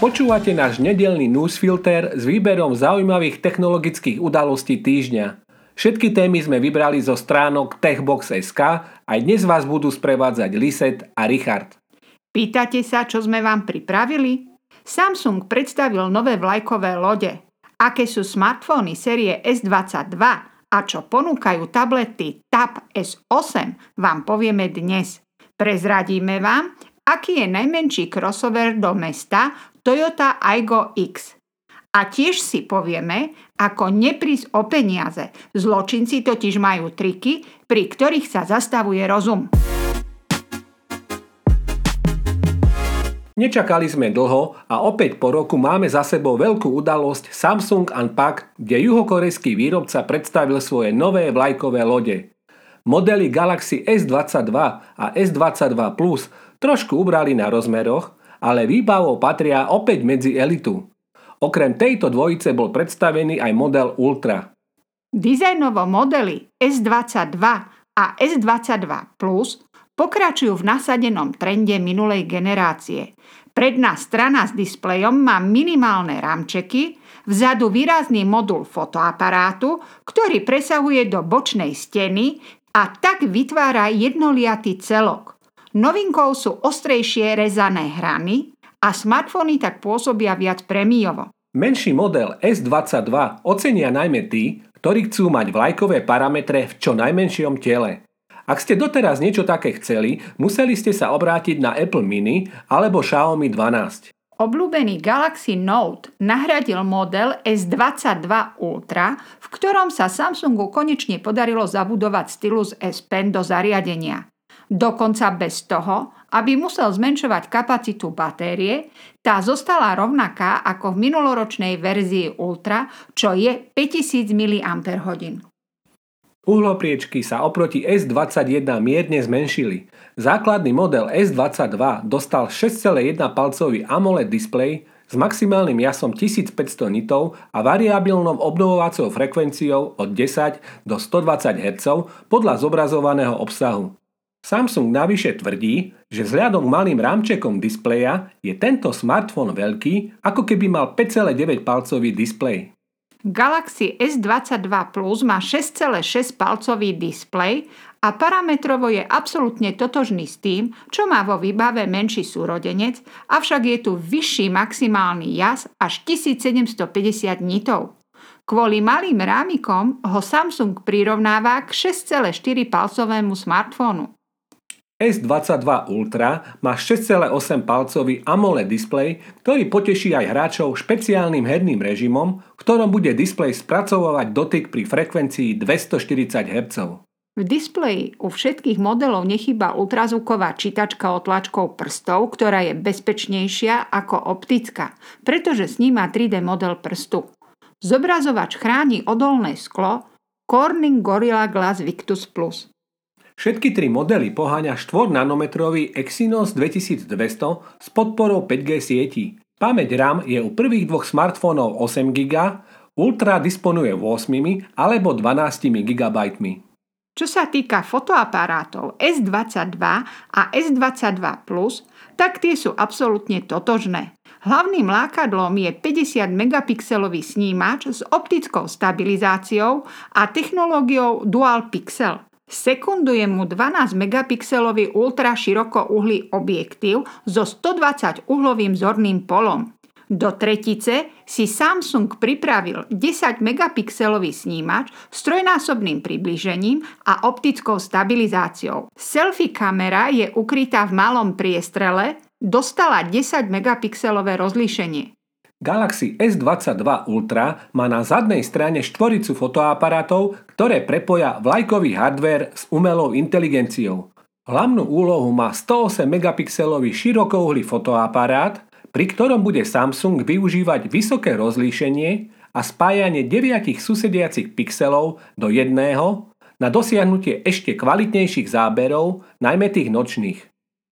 Počúvate náš nedelný newsfilter s výberom zaujímavých technologických udalostí týždňa. Všetky témy sme vybrali zo stránok Techbox.sk aj dnes vás budú sprevádzať Liset a Richard. Pýtate sa, čo sme vám pripravili? Samsung predstavil nové vlajkové lode. Aké sú smartfóny série S22 a čo ponúkajú tablety Tab S8 vám povieme dnes. Prezradíme vám, aký je najmenší crossover do mesta Toyota Aygo X. A tiež si povieme, ako neprísť o peniaze. Zločinci totiž majú triky, pri ktorých sa zastavuje rozum. Nečakali sme dlho a opäť po roku máme za sebou veľkú udalosť Samsung Unpacked, kde juhokorejský výrobca predstavil svoje nové vlajkové lode. Modely Galaxy S22 a S22 Plus trošku ubrali na rozmeroch, ale výbavou patria opäť medzi elitu. Okrem tejto dvojice bol predstavený aj model Ultra. Dizajnovo modely S22 a S22 Plus pokračujú v nasadenom trende minulej generácie. Predná strana s displejom má minimálne ramčeky, vzadu výrazný modul fotoaparátu, ktorý presahuje do bočnej steny a tak vytvára jednoliatý celok. Novinkou sú ostrejšie rezané hrany a smartfóny tak pôsobia viac premiovo. Menší model S22 ocenia najmä tí, ktorí chcú mať vlajkové parametre v čo najmenšom tele. Ak ste doteraz niečo také chceli, museli ste sa obrátiť na Apple Mini alebo Xiaomi 12. Obľúbený Galaxy Note nahradil model S22 Ultra, v ktorom sa Samsungu konečne podarilo zabudovať stylus S Pen do zariadenia. Dokonca bez toho, aby musel zmenšovať kapacitu batérie, tá zostala rovnaká ako v minuloročnej verzii Ultra, čo je 5000 mAh. Uhlopriečky sa oproti S21 mierne zmenšili. Základný model S22 dostal 6,1 palcový AMOLED displej s maximálnym jasom 1500 nitov a variabilnou obnovovacou frekvenciou od 10 do 120 Hz podľa zobrazovaného obsahu. Samsung navyše tvrdí, že vzhľadom k malým rámčekom displeja je tento smartfón veľký, ako keby mal 5,9 palcový displej. Galaxy S22 Plus má 6,6 palcový displej a parametrovo je absolútne totožný s tým, čo má vo výbave menší súrodenec, avšak je tu vyšší maximálny jas až 1750 nitov. Kvôli malým rámikom ho Samsung prirovnáva k 6,4 palcovému smartfónu. S22 Ultra má 6,8 palcový AMOLED displej, ktorý poteší aj hráčov špeciálnym herným režimom, ktorom bude displej spracovávať dotyk pri frekvencii 240 Hz. V displeji u všetkých modelov nechýba ultrazvuková čítačka otlačkou prstov, ktorá je bezpečnejšia ako optická, pretože sníma 3D model prstu. Zobrazovač chráni odolné sklo Corning Gorilla Glass Victus Plus. Všetky tri modely poháňa 4 nanometrový Exynos 2200 s podporou 5G sieti. Pamäť RAM je u prvých dvoch smartfónov 8 GB, Ultra disponuje 8 alebo 12 GB. Čo sa týka fotoaparátov S22 a S22+, tak tie sú absolútne totožné. Hlavným lákadlom je 50 megapixelový snímač s optickou stabilizáciou a technológiou Dual Pixel. Sekunduje mu 12 megapixelový ultra širokouhlý objektív so 120 uhlovým zorným polom. Do tretice si Samsung pripravil 10 megapixelový snímač s trojnásobným približením a optickou stabilizáciou. Selfie kamera je ukrytá v malom priestrele, dostala 10 megapixelové rozlíšenie. Galaxy S22 Ultra má na zadnej strane štvoricu fotoaparátov, ktoré prepoja vlajkový hardware s umelou inteligenciou. Hlavnú úlohu má 108 megapixelový širokouhlý fotoaparát, pri ktorom bude Samsung využívať vysoké rozlíšenie a spájanie deviatich susediacich pixelov do jedného na dosiahnutie ešte kvalitnejších záberov, najmä tých nočných.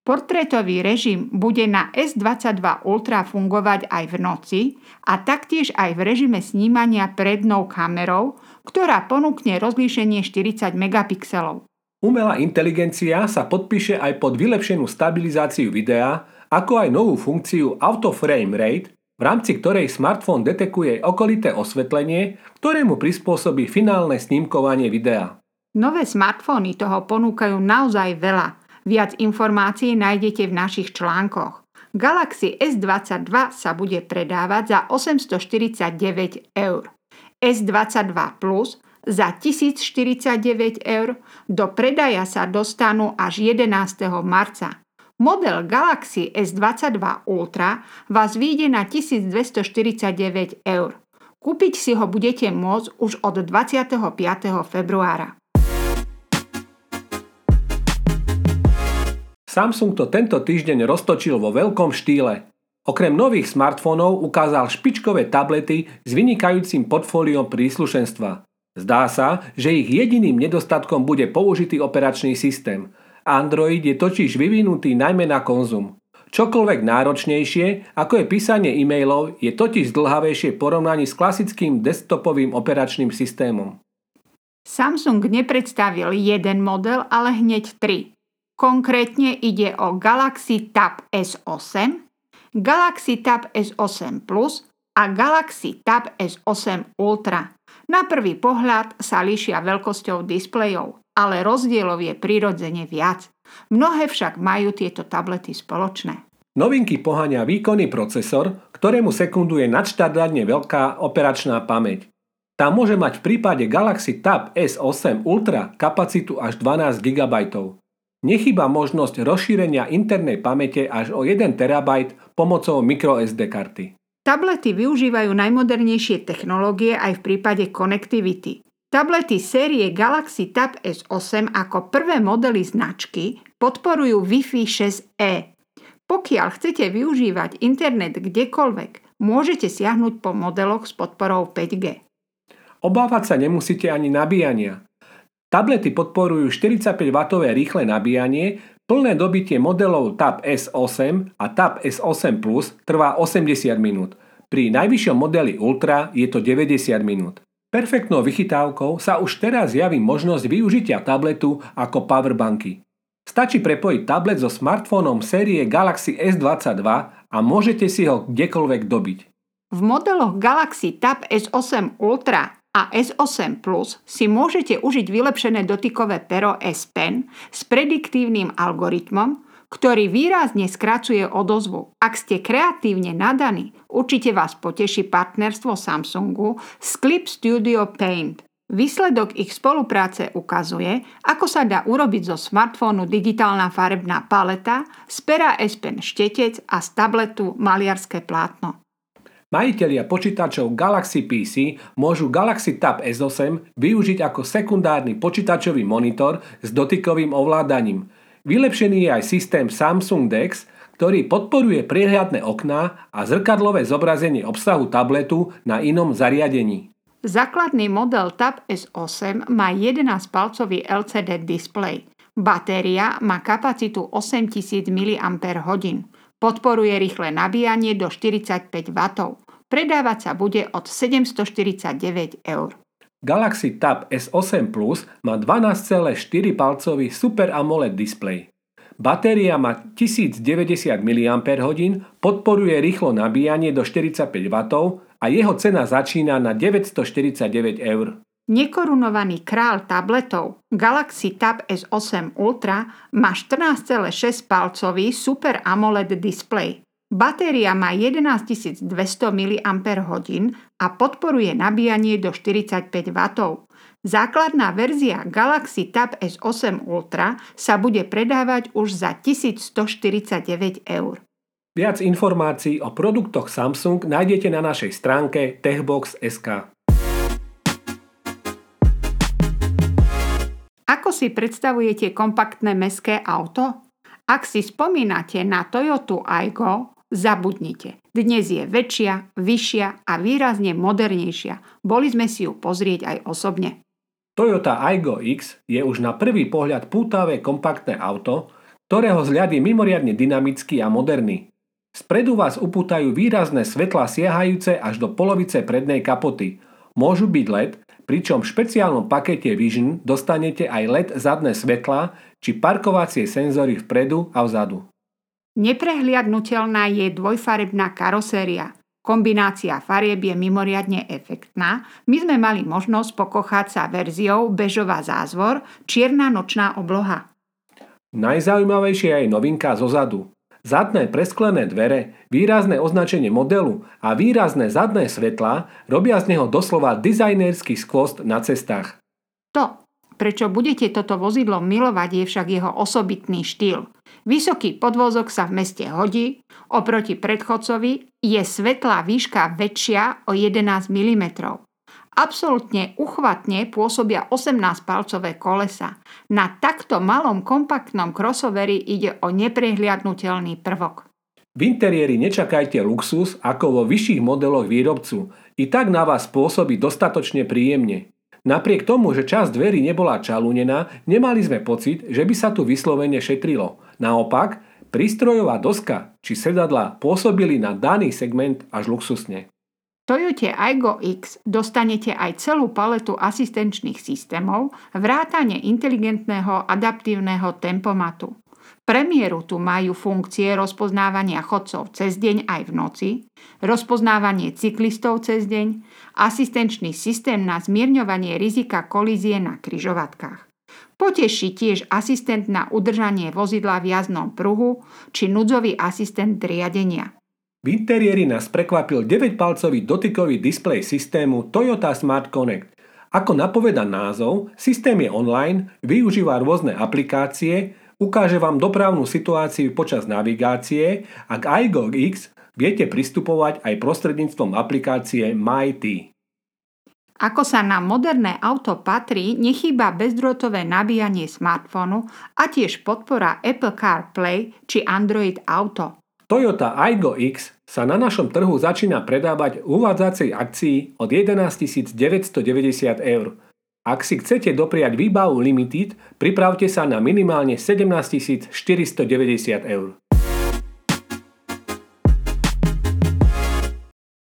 Portrétový režim bude na S22 Ultra fungovať aj v noci a taktiež aj v režime snímania prednou kamerou, ktorá ponúkne rozlíšenie 40 megapixelov. Umelá inteligencia sa podpíše aj pod vylepšenú stabilizáciu videa, ako aj novú funkciu Auto Frame Rate, v rámci ktorej smartfón detekuje okolité osvetlenie, ktoré mu prispôsobí finálne snímkovanie videa. Nové smartfóny toho ponúkajú naozaj veľa. Viac informácií nájdete v našich článkoch. Galaxy S22 sa bude predávať za 849 eur. S22 Plus za 1049 eur. Do predaja sa dostanú až 11. marca. Model Galaxy S22 Ultra vás vyjde na 1249 eur. Kúpiť si ho budete môcť už od 25. februára. Samsung to tento týždeň roztočil vo veľkom štýle. Okrem nových smartfónov ukázal špičkové tablety s vynikajúcim portfóliom príslušenstva. Zdá sa, že ich jediným nedostatkom bude použitý operačný systém – Android je totiž vyvinutý najmä na konzum. Čokoľvek náročnejšie, ako je písanie e-mailov, je totiž zdlhavejšie v porovnaní s klasickým desktopovým operačným systémom. Samsung nepredstavil jeden model, ale hneď tri. Konkrétne ide o Galaxy Tab S8, Galaxy Tab S8 Plus a Galaxy Tab S8 Ultra. Na prvý pohľad sa líšia veľkosťou displejov ale rozdielov je prirodzene viac. Mnohé však majú tieto tablety spoločné. Novinky poháňa výkonný procesor, ktorému sekunduje nadštandardne veľká operačná pamäť. Tá môže mať v prípade Galaxy Tab S8 Ultra kapacitu až 12 GB. Nechýba možnosť rozšírenia internej pamäte až o 1 TB pomocou microSD karty. Tablety využívajú najmodernejšie technológie aj v prípade konektivity. Tablety série Galaxy Tab S8 ako prvé modely značky podporujú Wi-Fi 6E. Pokiaľ chcete využívať internet kdekoľvek, môžete siahnuť po modeloch s podporou 5G. Obávať sa nemusíte ani nabíjania. Tablety podporujú 45W rýchle nabíjanie, plné dobitie modelov Tab S8 a Tab S8 Plus trvá 80 minút. Pri najvyššom modeli Ultra je to 90 minút. Perfektnou vychytávkou sa už teraz javí možnosť využitia tabletu ako powerbanky. Stačí prepojiť tablet so smartfónom série Galaxy S22 a môžete si ho kdekoľvek dobiť. V modeloch Galaxy Tab S8 Ultra a S8 Plus si môžete užiť vylepšené dotykové pero S Pen s prediktívnym algoritmom, ktorý výrazne skracuje odozvu. Ak ste kreatívne nadaní, určite vás poteší partnerstvo Samsungu s Clip Studio Paint. Výsledok ich spolupráce ukazuje, ako sa dá urobiť zo smartfónu digitálna farebná paleta, z pera S Pen štetec a z tabletu maliarské plátno. Majitelia počítačov Galaxy PC môžu Galaxy Tab S8 využiť ako sekundárny počítačový monitor s dotykovým ovládaním – Vylepšený je aj systém Samsung DeX, ktorý podporuje priehľadné okná a zrkadlové zobrazenie obsahu tabletu na inom zariadení. Základný model Tab S8 má 11-palcový LCD displej. Batéria má kapacitu 8000 mAh. Podporuje rýchle nabíjanie do 45 W. Predávať sa bude od 749 eur. Galaxy Tab S8 Plus má 12,4 palcový Super AMOLED displej. Batéria má 1090 mAh, podporuje rýchlo nabíjanie do 45 W a jeho cena začína na 949 eur. Nekorunovaný král tabletov Galaxy Tab S8 Ultra má 14,6 palcový Super AMOLED displej. Batéria má 11200 mAh a podporuje nabíjanie do 45 W. Základná verzia Galaxy Tab S8 Ultra sa bude predávať už za 1149 eur. Viac informácií o produktoch Samsung nájdete na našej stránke techbox.sk. Ako si predstavujete kompaktné meské auto? Ak si spomínate na Toyota Aygo, Zabudnite. Dnes je väčšia, vyššia a výrazne modernejšia. Boli sme si ju pozrieť aj osobne. Toyota Aygo X je už na prvý pohľad pútavé kompaktné auto, ktorého zľad je mimoriadne dynamický a moderný. Spredu vás upútajú výrazné svetlá siahajúce až do polovice prednej kapoty. Môžu byť LED, pričom v špeciálnom pakete Vision dostanete aj LED zadné svetla či parkovacie senzory vpredu a vzadu. Neprehliadnutelná je dvojfarebná karoséria. Kombinácia farieb je mimoriadne efektná. My sme mali možnosť pokochať sa verziou bežová zázvor, čierna nočná obloha. Najzaujímavejšia je novinka zo zadu. Zadné presklené dvere, výrazné označenie modelu a výrazné zadné svetlá robia z neho doslova dizajnerský skvost na cestách. To, prečo budete toto vozidlo milovať, je však jeho osobitný štýl. Vysoký podvozok sa v meste hodí, oproti predchodcovi je svetlá výška väčšia o 11 mm. Absolutne uchvatne pôsobia 18-palcové kolesa. Na takto malom kompaktnom crossoveri ide o neprehliadnutelný prvok. V interiéri nečakajte luxus ako vo vyšších modeloch výrobcu. I tak na vás pôsobí dostatočne príjemne. Napriek tomu, že časť dverí nebola čalúnená, nemali sme pocit, že by sa tu vyslovene šetrilo. Naopak, prístrojová doska či sedadla pôsobili na daný segment až luxusne. Toyota Aygo X dostanete aj celú paletu asistenčných systémov, vrátane inteligentného adaptívneho tempomatu. Premiéru tu majú funkcie rozpoznávania chodcov cez deň aj v noci, rozpoznávanie cyklistov cez deň, asistenčný systém na zmierňovanie rizika kolízie na kryžovatkách. Poteší tiež asistent na udržanie vozidla v jazdnom pruhu či núdzový asistent riadenia. V interiéri nás prekvapil 9-palcový dotykový displej systému Toyota Smart Connect. Ako napoveda názov, systém je online, využíva rôzne aplikácie, ukáže vám dopravnú situáciu počas navigácie a k iGo X viete pristupovať aj prostredníctvom aplikácie MyT. Ako sa na moderné auto patrí, nechýba bezdrôtové nabíjanie smartfónu a tiež podpora Apple CarPlay či Android Auto. Toyota Aygo X sa na našom trhu začína predávať v uvádzacej akcii od 11 990 eur. Ak si chcete dopriať výbavu Limited, pripravte sa na minimálne 17 490 eur.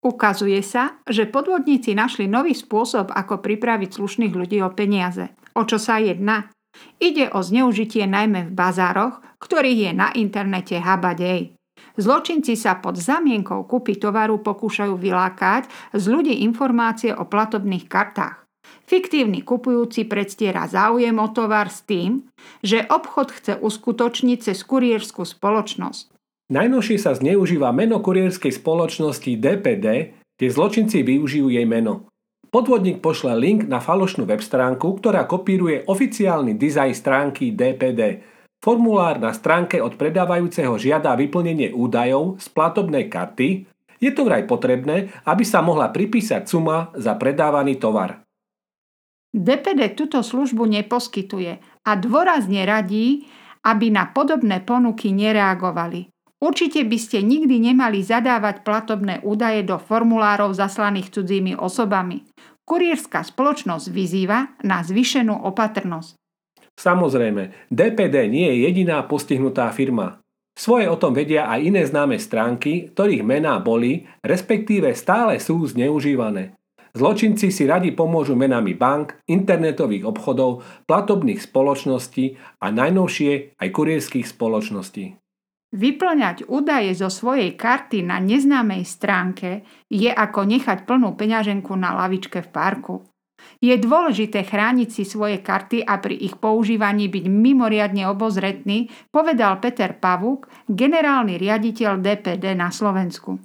Ukazuje sa, že podvodníci našli nový spôsob, ako pripraviť slušných ľudí o peniaze. O čo sa jedná? Ide o zneužitie najmä v bazároch, ktorých je na internete habadej. Zločinci sa pod zamienkou kúpy tovaru pokúšajú vylákať z ľudí informácie o platobných kartách. Fiktívny kupujúci predstiera záujem o tovar s tým, že obchod chce uskutočniť cez kuriérskú spoločnosť. Najnovšie sa zneužíva meno kurierskej spoločnosti DPD, kde zločinci využijú jej meno. Podvodník pošle link na falošnú web stránku, ktorá kopíruje oficiálny dizajn stránky DPD, Formulár na stránke od predávajúceho žiada vyplnenie údajov z platobnej karty. Je to vraj potrebné, aby sa mohla pripísať suma za predávaný tovar. DPD túto službu neposkytuje a dôrazne radí, aby na podobné ponuky nereagovali. Určite by ste nikdy nemali zadávať platobné údaje do formulárov zaslaných cudzími osobami. Kurierská spoločnosť vyzýva na zvyšenú opatrnosť. Samozrejme, DPD nie je jediná postihnutá firma. Svoje o tom vedia aj iné známe stránky, ktorých mená boli, respektíve stále sú zneužívané. Zločinci si radi pomôžu menami bank, internetových obchodov, platobných spoločností a najnovšie aj kurierských spoločností. Vyplňať údaje zo svojej karty na neznámej stránke je ako nechať plnú peňaženku na lavičke v parku. Je dôležité chrániť si svoje karty a pri ich používaní byť mimoriadne obozretný, povedal Peter Pavúk, generálny riaditeľ DPD na Slovensku.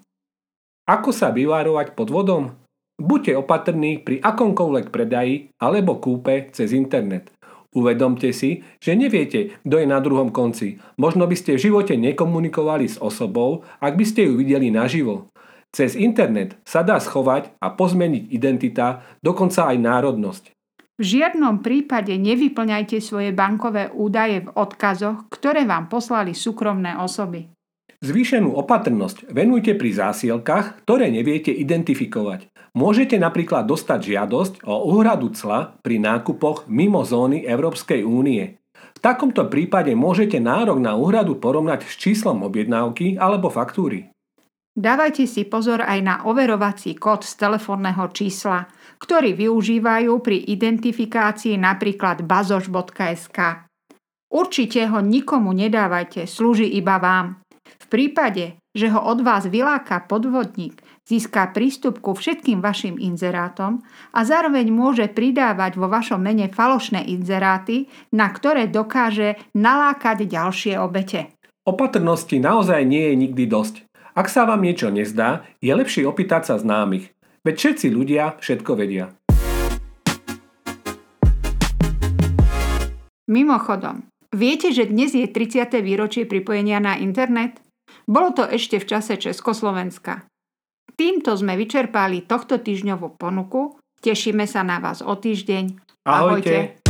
Ako sa vyvárovať podvodom? Buďte opatrní pri akomkoľvek predaji alebo kúpe cez internet. Uvedomte si, že neviete, kto je na druhom konci. Možno by ste v živote nekomunikovali s osobou, ak by ste ju videli naživo. Cez internet sa dá schovať a pozmeniť identita, dokonca aj národnosť. V žiadnom prípade nevyplňajte svoje bankové údaje v odkazoch, ktoré vám poslali súkromné osoby. Zvýšenú opatrnosť venujte pri zásielkach, ktoré neviete identifikovať. Môžete napríklad dostať žiadosť o úhradu cla pri nákupoch mimo zóny Európskej únie. V takomto prípade môžete nárok na úhradu porovnať s číslom objednávky alebo faktúry. Dávajte si pozor aj na overovací kód z telefónneho čísla, ktorý využívajú pri identifikácii napríklad bazoš.sk. Určite ho nikomu nedávajte, slúži iba vám. V prípade, že ho od vás vyláka podvodník, získa prístup ku všetkým vašim inzerátom a zároveň môže pridávať vo vašom mene falošné inzeráty, na ktoré dokáže nalákať ďalšie obete. Opatrnosti naozaj nie je nikdy dosť. Ak sa vám niečo nezdá, je lepšie opýtať sa známych. Veď všetci ľudia všetko vedia. Mimochodom, viete, že dnes je 30. výročie pripojenia na internet? Bolo to ešte v čase Československa. Týmto sme vyčerpali tohto týždňovú ponuku. Tešíme sa na vás o týždeň. Ahojte. Ahojte.